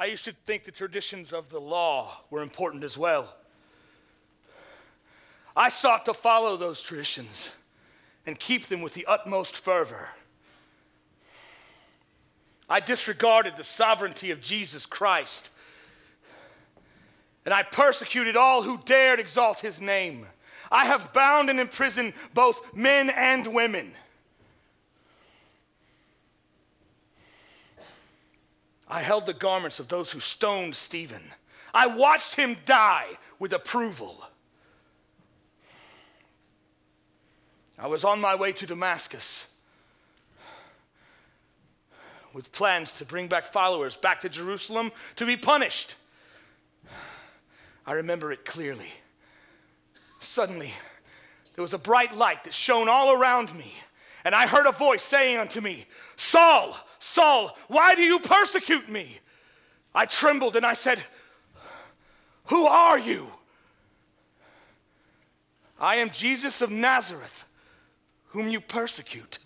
I used to think the traditions of the law were important as well. I sought to follow those traditions and keep them with the utmost fervor. I disregarded the sovereignty of Jesus Christ, and I persecuted all who dared exalt his name. I have bound and imprisoned both men and women. I held the garments of those who stoned Stephen. I watched him die with approval. I was on my way to Damascus with plans to bring back followers back to Jerusalem to be punished. I remember it clearly. Suddenly, there was a bright light that shone all around me, and I heard a voice saying unto me, Saul, Saul, why do you persecute me? I trembled and I said, Who are you? I am Jesus of Nazareth, whom you persecute.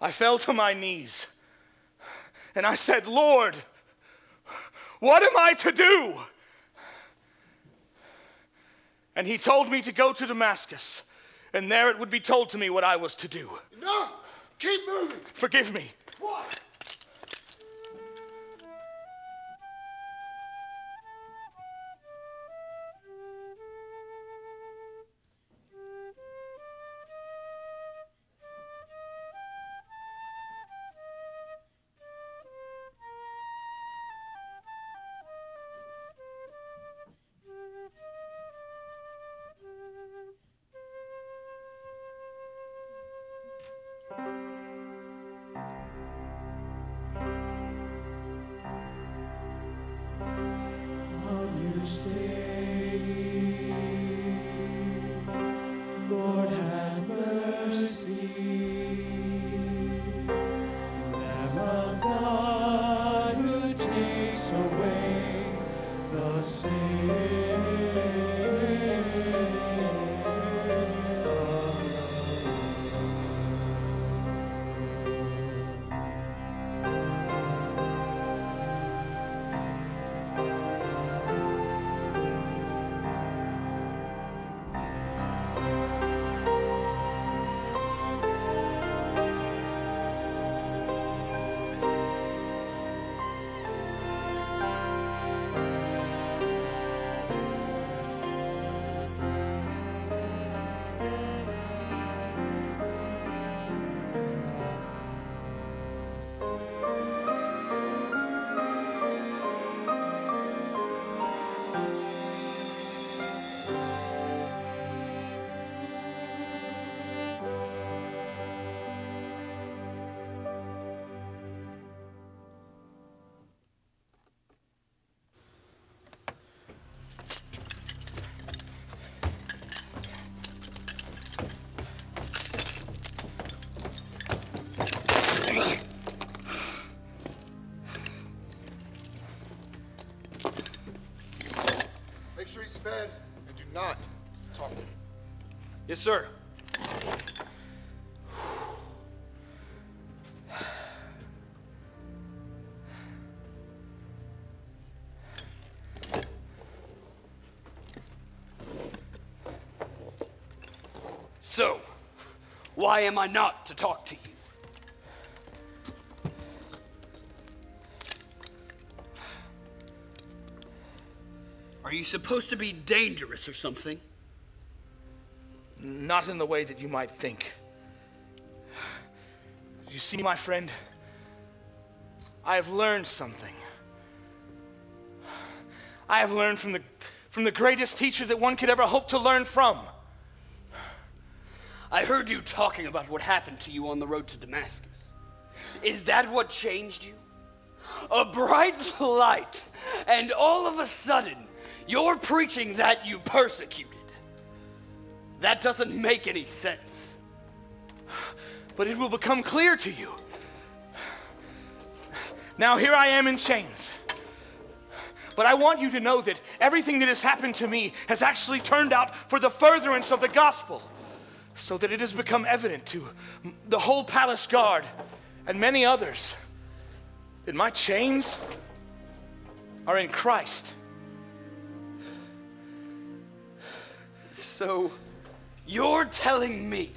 I fell to my knees and I said, Lord, what am I to do? And he told me to go to Damascus, and there it would be told to me what I was to do. Enough! Keep moving! Forgive me. What? Fed and do not talk. Yes, sir. So, why am I not to talk to you? You supposed to be dangerous or something? Not in the way that you might think. You see, my friend, I have learned something. I have learned from the, from the greatest teacher that one could ever hope to learn from. I heard you talking about what happened to you on the road to Damascus. Is that what changed you? A bright light, and all of a sudden, you're preaching that you persecuted. That doesn't make any sense. but it will become clear to you. Now, here I am in chains. But I want you to know that everything that has happened to me has actually turned out for the furtherance of the gospel, so that it has become evident to the whole palace guard and many others that my chains are in Christ. So, you're telling me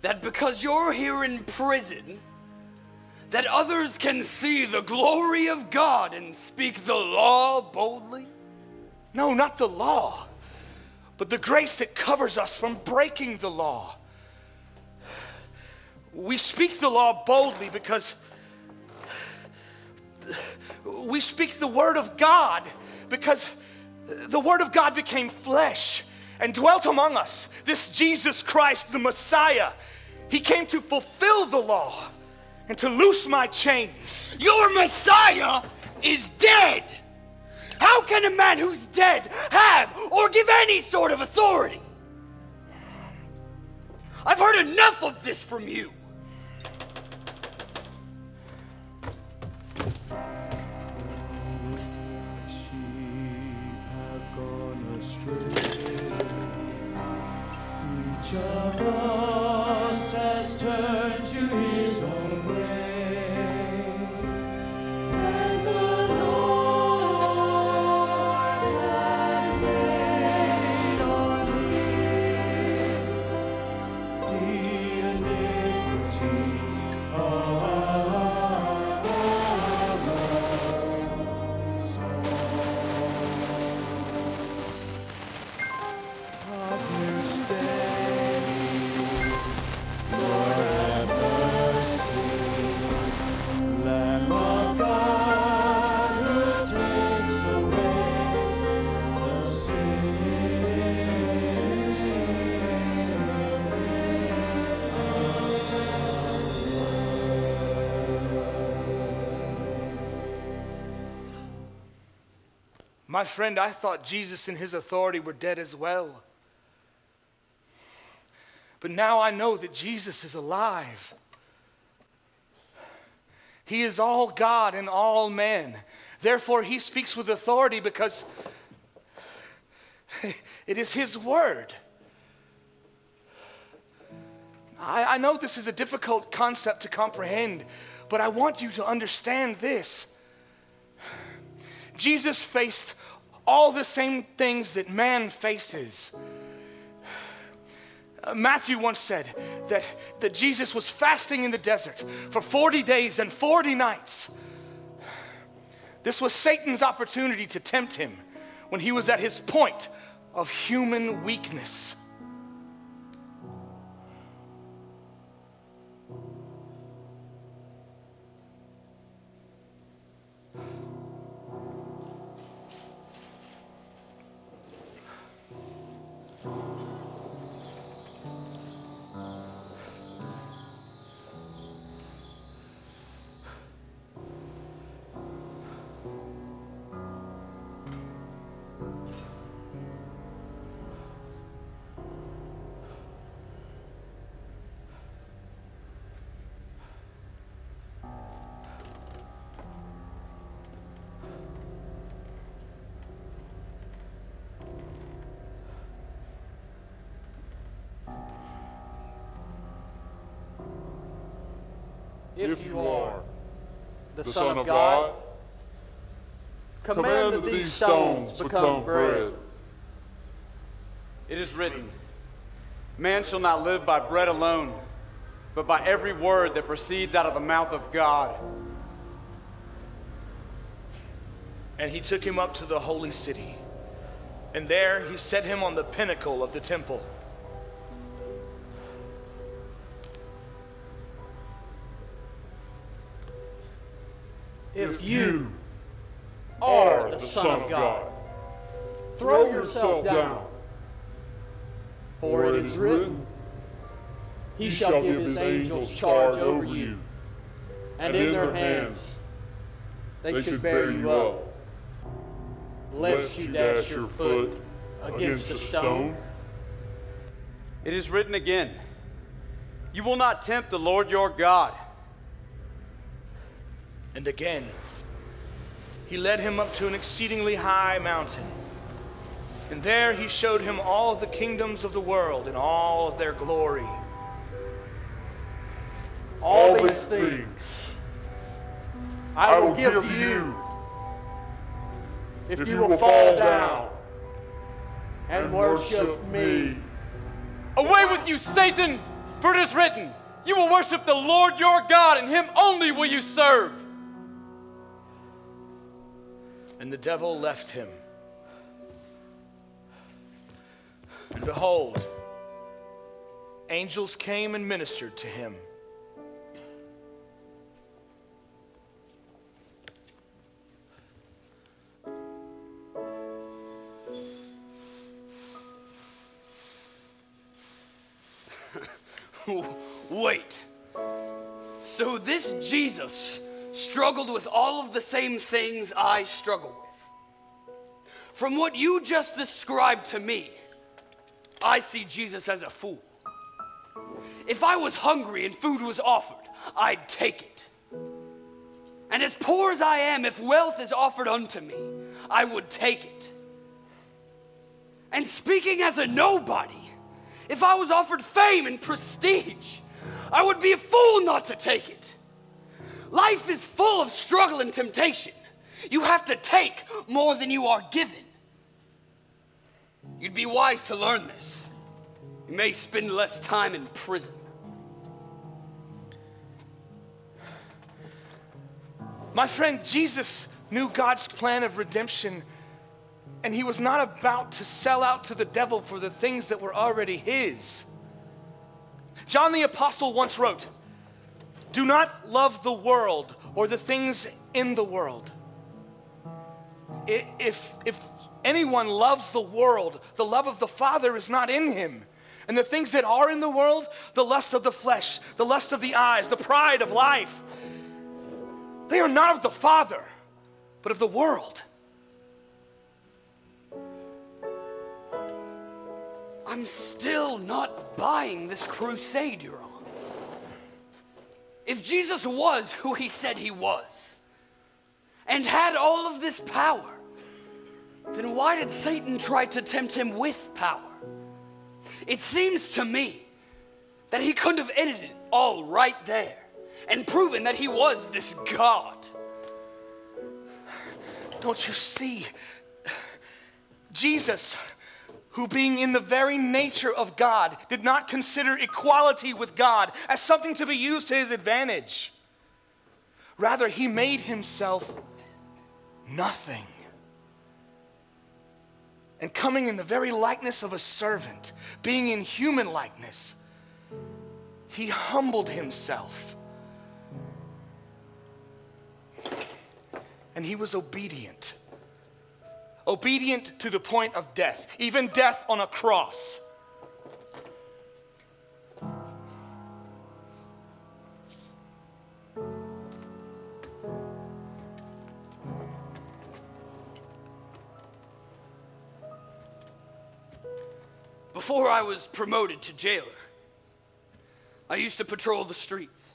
that because you're here in prison, that others can see the glory of God and speak the law boldly? No, not the law, but the grace that covers us from breaking the law. We speak the law boldly because we speak the word of God because the word of God became flesh and dwelt among us. This Jesus Christ, the Messiah, he came to fulfill the law and to loose my chains. Your Messiah is dead! How can a man who's dead have or give any sort of authority? I've heard enough of this from you. Of us has turned to his own way. My friend, I thought Jesus and his authority were dead as well. But now I know that Jesus is alive. He is all God and all men. Therefore, he speaks with authority because it is his word. I, I know this is a difficult concept to comprehend, but I want you to understand this. Jesus faced all the same things that man faces. Matthew once said that, that Jesus was fasting in the desert for 40 days and 40 nights. This was Satan's opportunity to tempt him when he was at his point of human weakness. If you are the Son of God, command that these stones become bread. It is written, Man shall not live by bread alone, but by every word that proceeds out of the mouth of God. And he took him up to the holy city. And there he set him on the pinnacle of the temple. If you are the Son of God, throw yourself down. For it is written, He shall give His angels charge over you, and in their hands they should bear you up, lest you dash your foot against a stone. It is written again, You will not tempt the Lord your God. And again, he led him up to an exceedingly high mountain. And there he showed him all the kingdoms of the world in all of their glory. all these things I will give to you if you will fall down and worship me. Away with you, Satan! For it is written, You will worship the Lord your God, and him only will you serve. And the devil left him. And behold, angels came and ministered to him. Wait. So this Jesus struggled with all of the same things I struggle with. From what you just described to me, I see Jesus as a fool. If I was hungry and food was offered, I'd take it. And as poor as I am, if wealth is offered unto me, I would take it. And speaking as a nobody, if I was offered fame and prestige, I would be a fool not to take it. Life is full of struggle and temptation. You have to take more than you are given. You'd be wise to learn this. You may spend less time in prison. My friend, Jesus knew God's plan of redemption, and he was not about to sell out to the devil for the things that were already his. John the Apostle once wrote, Do not love the world or the things in the world. If, if anyone loves the world, the love of the Father is not in him. And the things that are in the world, the lust of the flesh, the lust of the eyes, the pride of life, they are not of the Father, but of the world. I'm still not buying this crusade you're. If Jesus was who he said he was and had all of this power, then why did Satan try to tempt him with power? It seems to me that he couldn't have ended it all right there and proven that he was this God. Don't you see? Jesus, who being in the very nature of God, did not consider equality with God as something to be used to his advantage. Rather, he made himself nothing. And coming in the very likeness of a servant, being in human likeness, he humbled himself. And he was obedient obedient to the point of death, even death on a cross. Before I was promoted to jailer, I used to patrol the streets.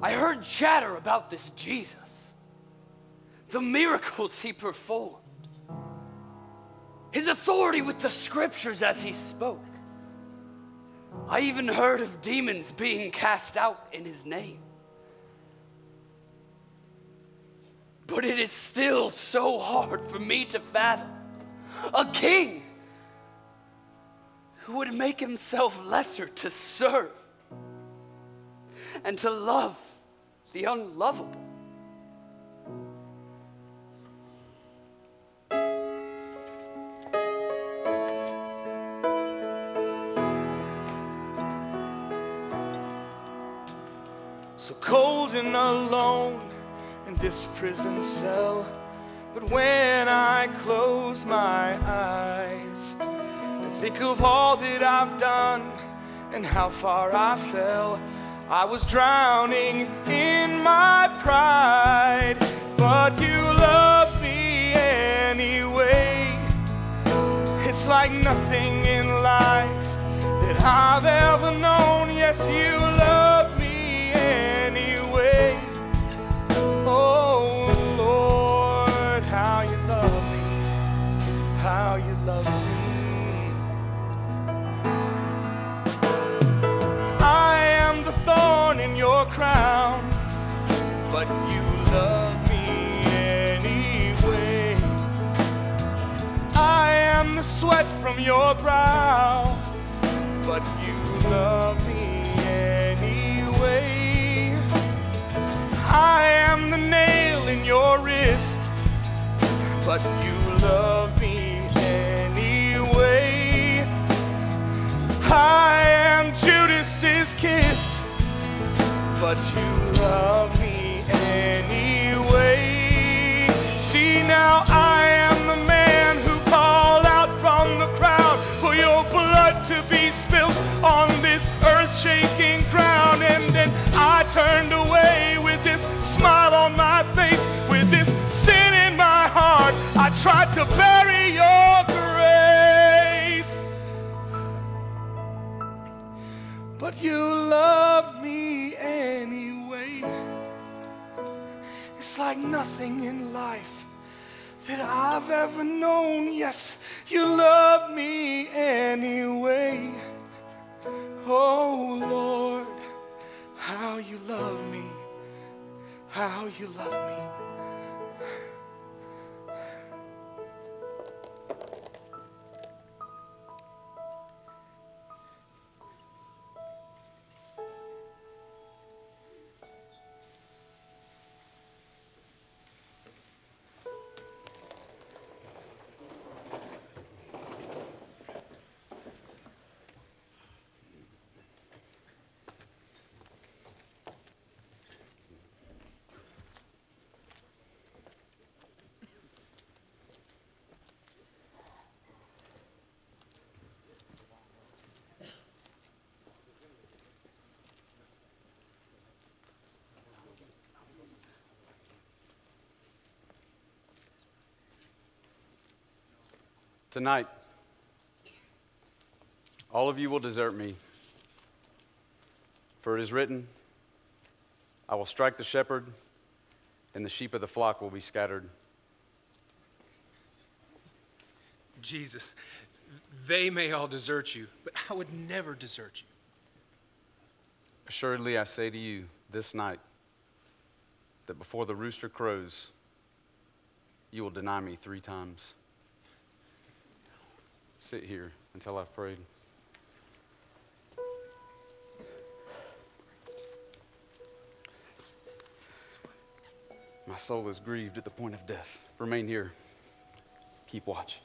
I heard chatter about this Jesus, the miracles he performed, his authority with the scriptures as he spoke. I even heard of demons being cast out in his name. But it is still so hard for me to fathom a king who would make himself lesser to serve and to love the unlovable. Cold and alone in this prison cell. But when I close my eyes, I think of all that I've done and how far I fell. I was drowning in my pride, but you love me anyway. It's like nothing in life that I've ever known. Yes, you love crown, but you love me anyway. I am the sweat from your brow, but you love me anyway. I am the nail in your wrist, but you love me anyway. I am Judas's kiss but you love me anyway. See now I am the man who called out from the crowd for your blood to be spilled on this earth-shaking ground, and then I turned away with this smile on my face, with this sin in my heart. I tried to bury your grace. But you loved It's like nothing in life that I've ever known. Yes, you love me anyway. Oh Lord, how you love me. How you love me. Tonight, all of you will desert me. For it is written, I will strike the shepherd, and the sheep of the flock will be scattered. Jesus, they may all desert you, but I would never desert you. Assuredly, I say to you this night that before the rooster crows, you will deny me three times. Sit here until I've prayed. My soul is grieved at the point of death. Remain here. Keep watch.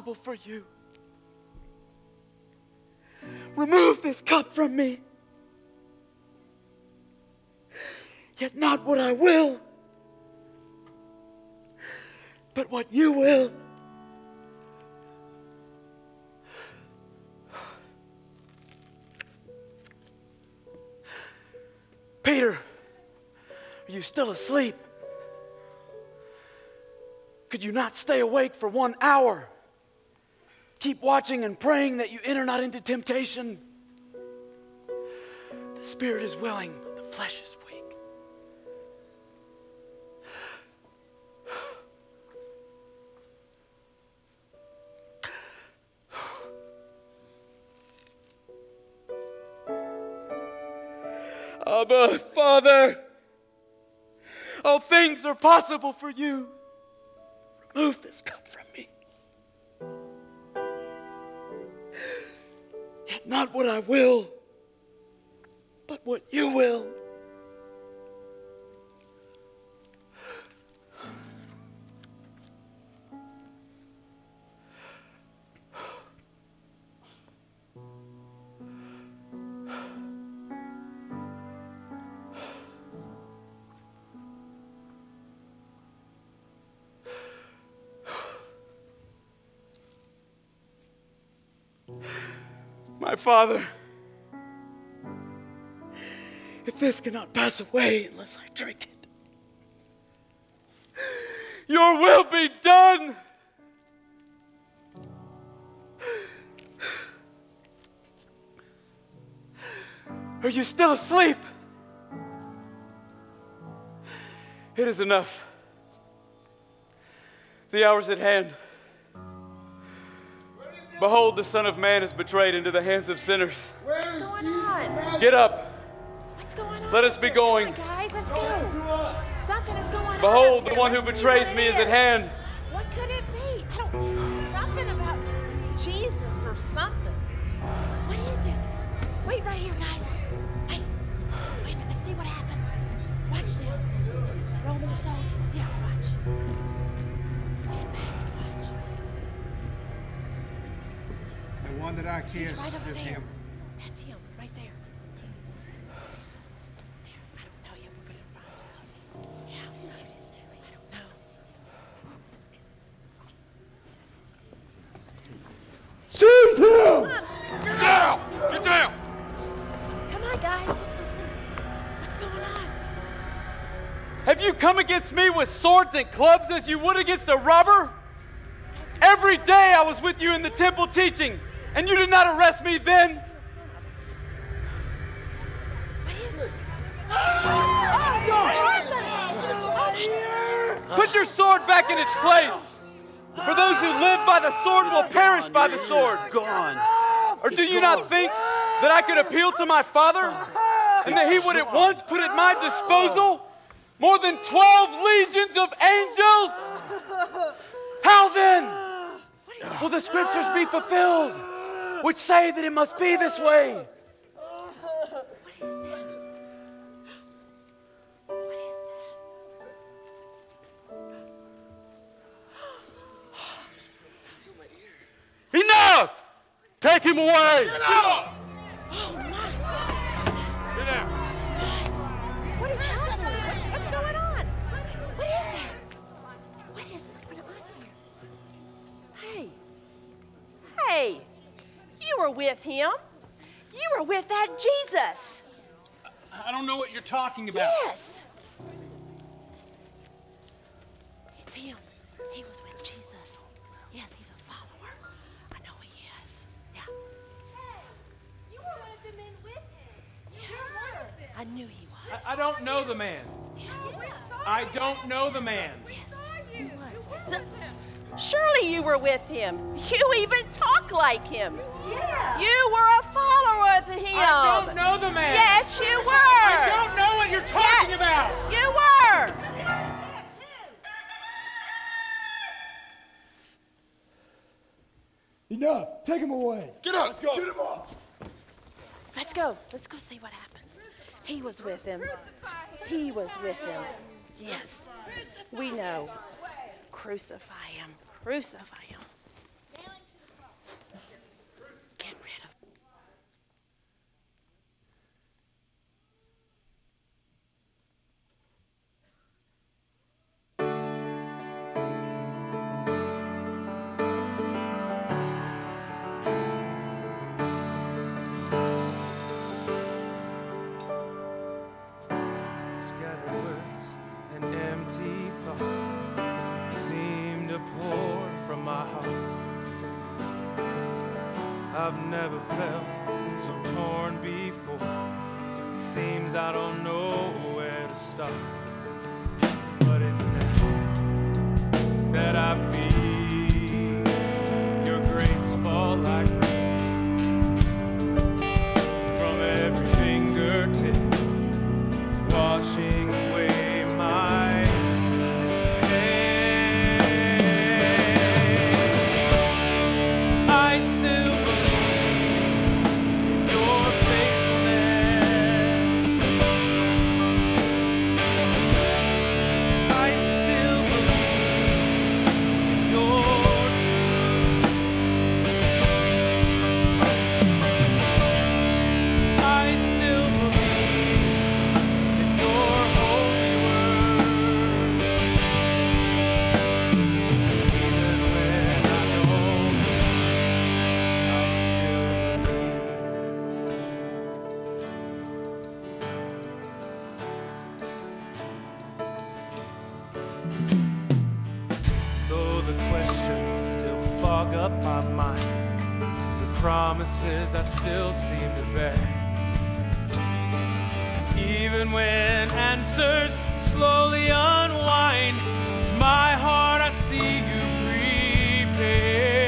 Things are possible for you. Remove this cup from me. Yet not what I will, but what you will. Peter, are you still asleep? Could you not stay awake for one hour? Keep watching and praying that you enter not into temptation. The spirit is willing, but the flesh is weak. Abba, Father, all things are possible for you. Remove this cup from me. Not what I will, but what you will. Father, if this cannot pass away unless I drink it, your will be done. Are you still asleep? It is enough. The hour is at hand. Behold, the Son of Man is betrayed into the hands of sinners. What's going on? Get up. What's going on? Let us be going. On, guys, let's go. Something is going on. Behold, the one who betrays what me is at hand. That I He's kissed right over is there. him. That's him, right there. There. I don't know yet. We're gonna find him. Yeah, I don't know. Seize him! Get down! Get down! Come on, guys. Let's go see what's going on. Have you come against me with swords and clubs as you would against a robber? Every day I was with you in the temple teaching, and you did not arrest me then. Put your sword back in its place. For those who live by the sword will perish by the sword. Gone. Or do you not think that I could appeal to my father and that he would at once put at my disposal more than 12 legions of angels? How then will the scriptures be fulfilled, which say that it must be this way? Enough! Take him away! What were with him. You were with that Jesus. I don't know what you're talking about. Yes. It's him. He was with Jesus. Yes, he's a follower. I know he is. Yeah. You were one of the men with him. You Yes. were one of them. I knew he was. I, I don't know the man. I don't know the man. He was. Surely you were with him. You even talk like him. Yeah. You were a follower of him. I don't know the man. Yes, you were. I don't know what you're talking Yes, about. You were. Enough! Take him away! Get up! Let's go. Get him off! Let's go. Let's go see what happens. He was with him. He was with him. Yes. We know. Crucify him. Crucify him. I've never felt so torn before. Seems I don't know where to start. But it's now that I feel promises I still seem to bear. Even when answers slowly unwind, it's my heart I see you prepare.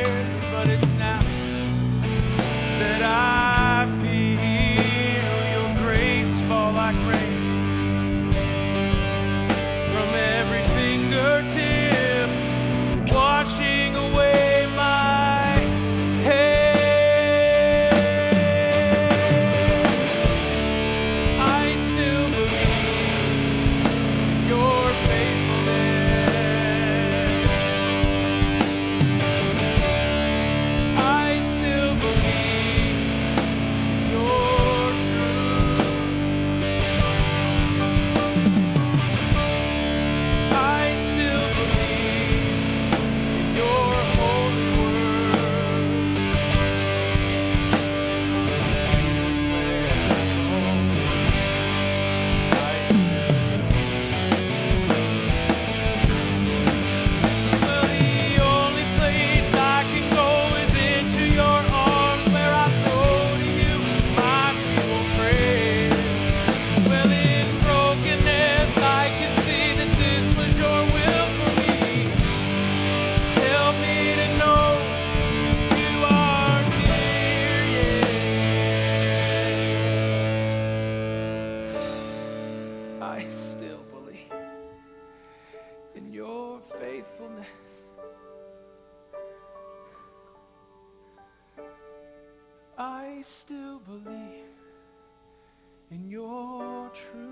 Faithfulness. I still believe in your truth.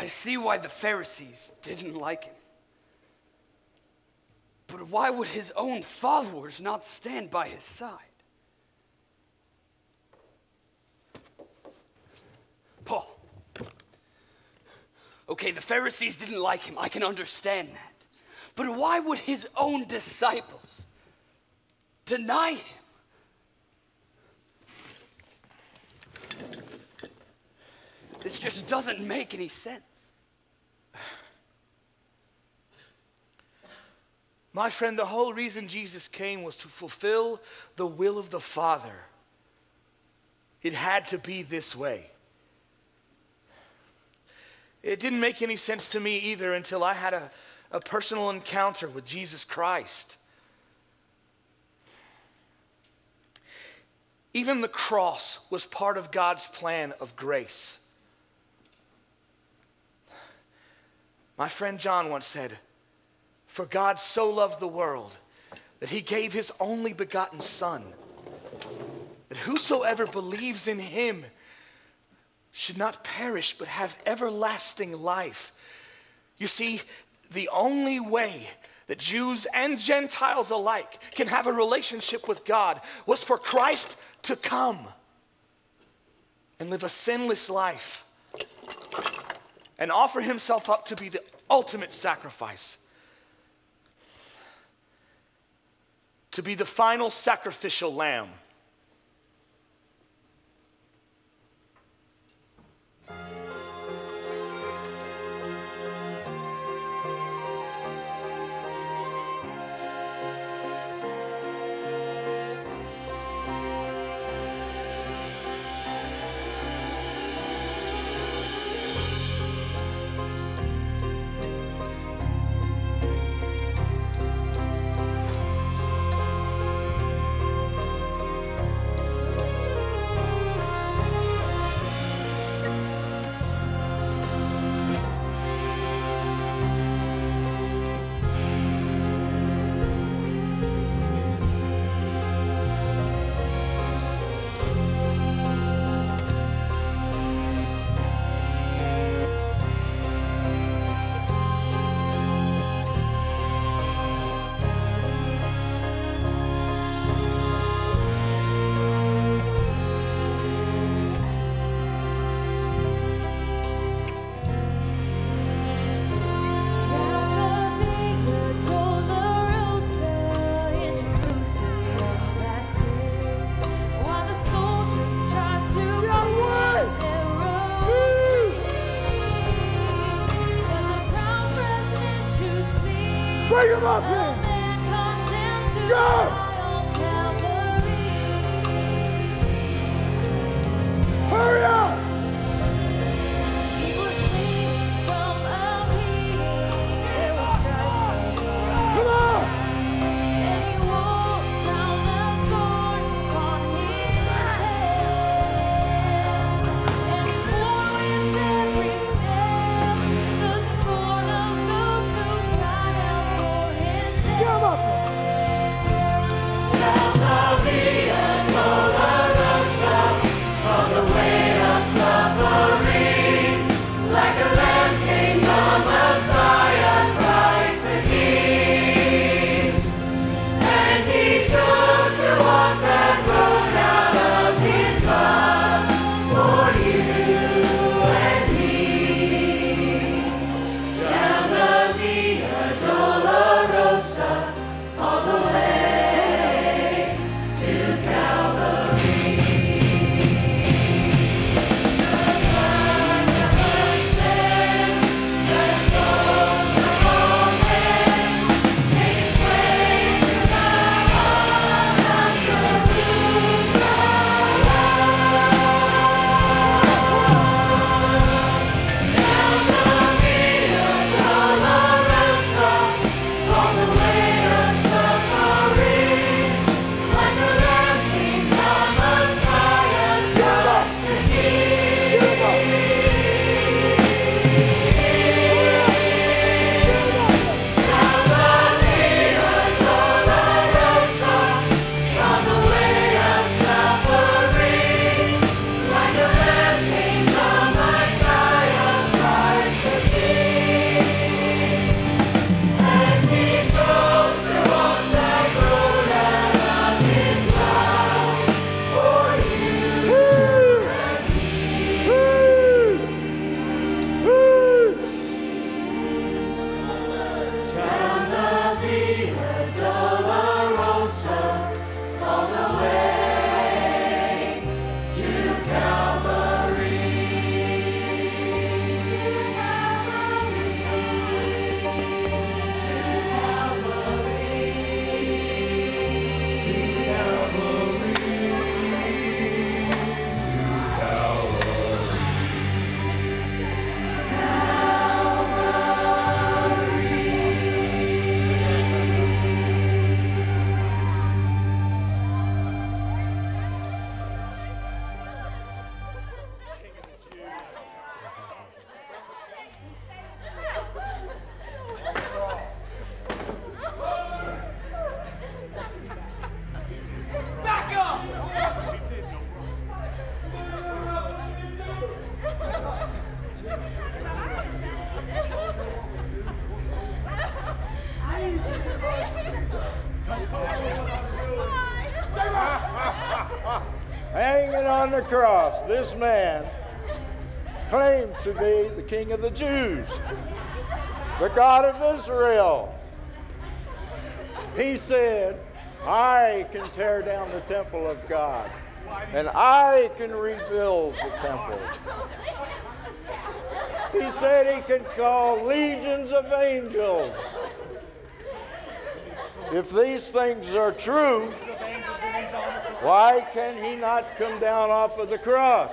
I see why the Pharisees didn't like him. But why would his own followers not stand by his side? Paul. Okay, the Pharisees didn't like him. I can understand that. But why would his own disciples deny him? This just doesn't make any sense. My friend, the whole reason Jesus came was to fulfill the will of the Father. It had to be this way. It didn't make any sense to me either until I had a, a personal encounter with Jesus Christ. Even the cross was part of God's plan of grace. My friend John once said, For God so loved the world that he gave his only begotten Son, that whosoever believes in him should not perish but have everlasting life. You see, the only way that Jews and Gentiles alike can have a relationship with God was for Christ to come and live a sinless life and offer himself up to be the ultimate sacrifice, to be the final sacrificial lamb. Cross, this man claimed to be the King of the Jews, the God of Israel. He said, I can tear down the temple of God, and I can rebuild the temple. He said he can call legions of angels. If these things are true, why can he not come down off of the cross?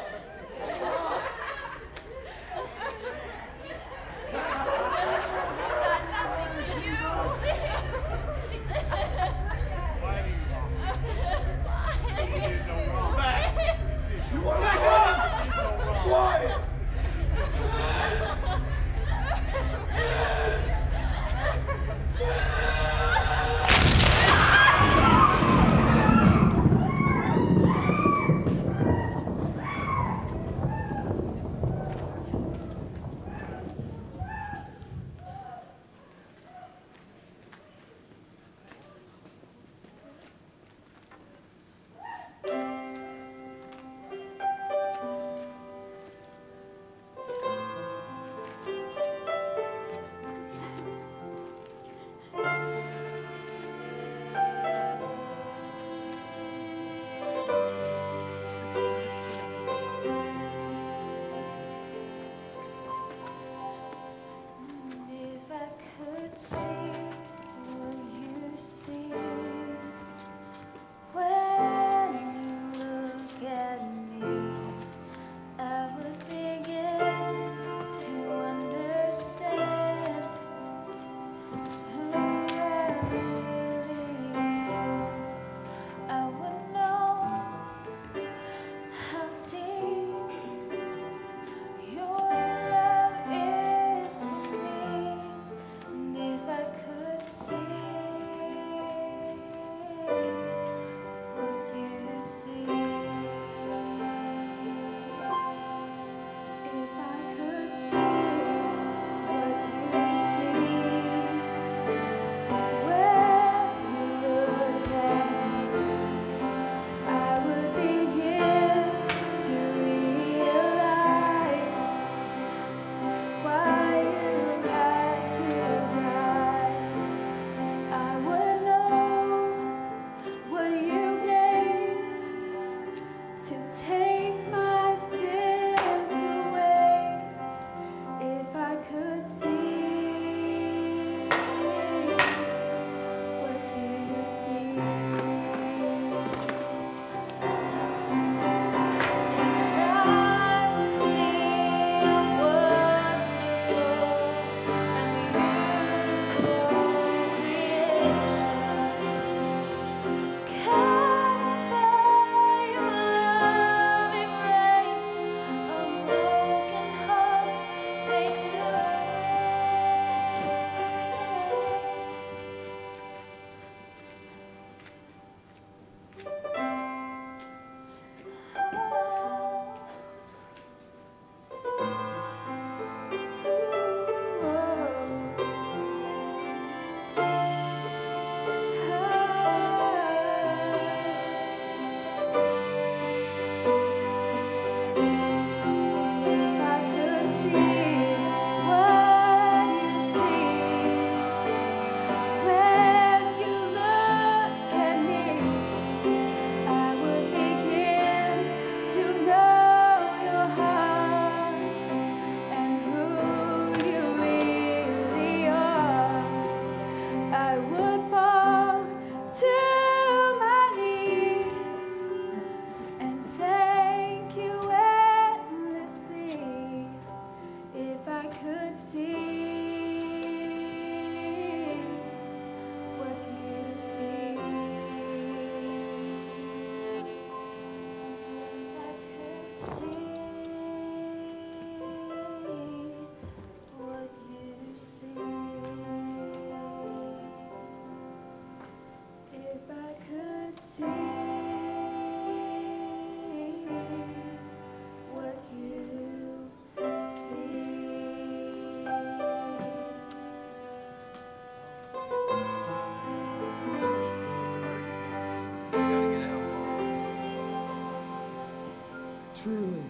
Truly,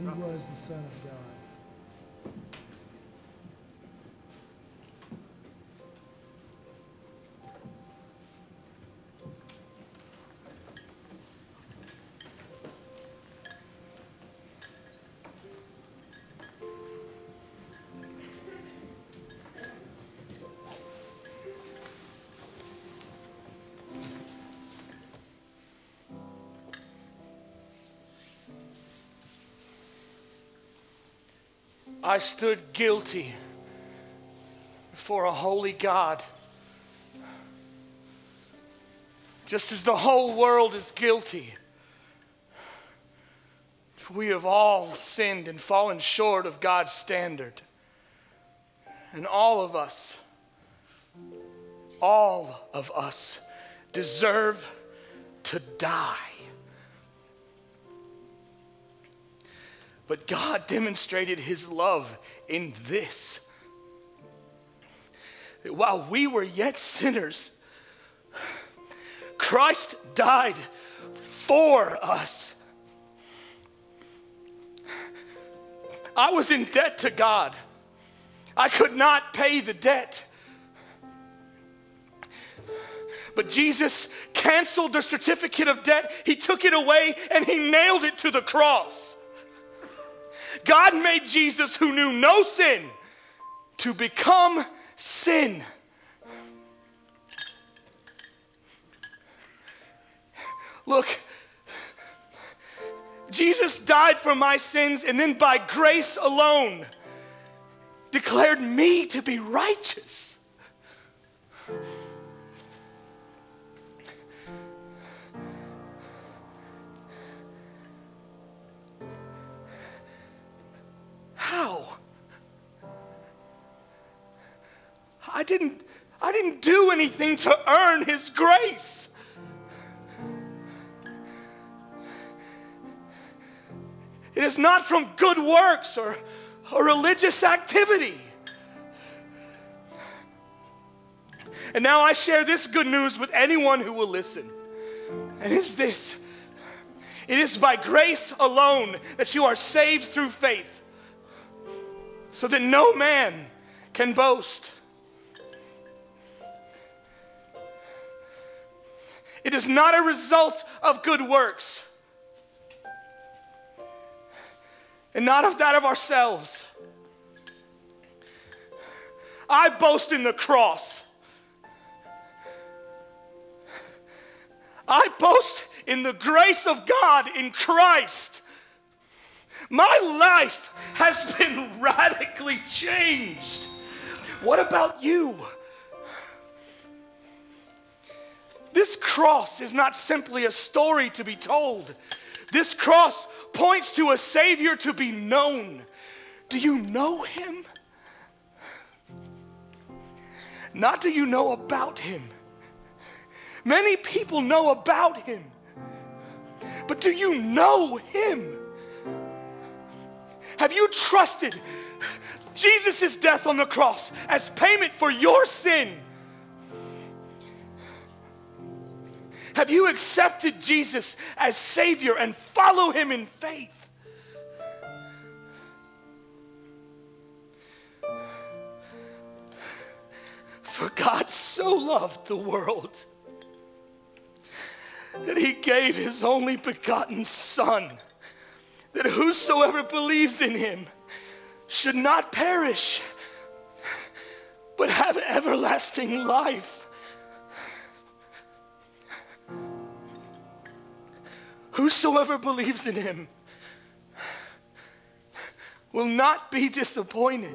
he was the Son of God. I stood guilty before a holy God. Just as the whole world is guilty. We have all sinned and fallen short of God's standard. And all of us, all of us deserve to die. But God demonstrated his love in this that while we were yet sinners, Christ died for us. I was in debt to God. I could not pay the debt. But Jesus canceled the certificate of debt, He took it away, and He nailed it to the cross. God made Jesus, who knew no sin, to become sin. Look, Jesus died for my sins and then by grace alone declared me to be righteous. How? I didn't I didn't do anything to earn his grace. It is not from good works or, or religious activity. And now I share this good news with anyone who will listen. And it's this it is by grace alone that you are saved through faith, so that no man can boast. It is not a result of good works. and not of that of ourselves. I boast in the cross. I boast in the grace of God in Christ. My life has been radically changed. What about you? This cross is not simply a story to be told. This cross points to a Savior to be known. Do you know Him? Not do you know about Him. Many people know about Him. But do you know Him? Have you trusted Jesus' death on the cross as payment for your sin? Have you accepted Jesus as Savior and follow Him in faith? For God so loved the world that He gave His only begotten Son, that whosoever believes in Him should not perish, but have everlasting life. Whosoever believes in him will not be disappointed.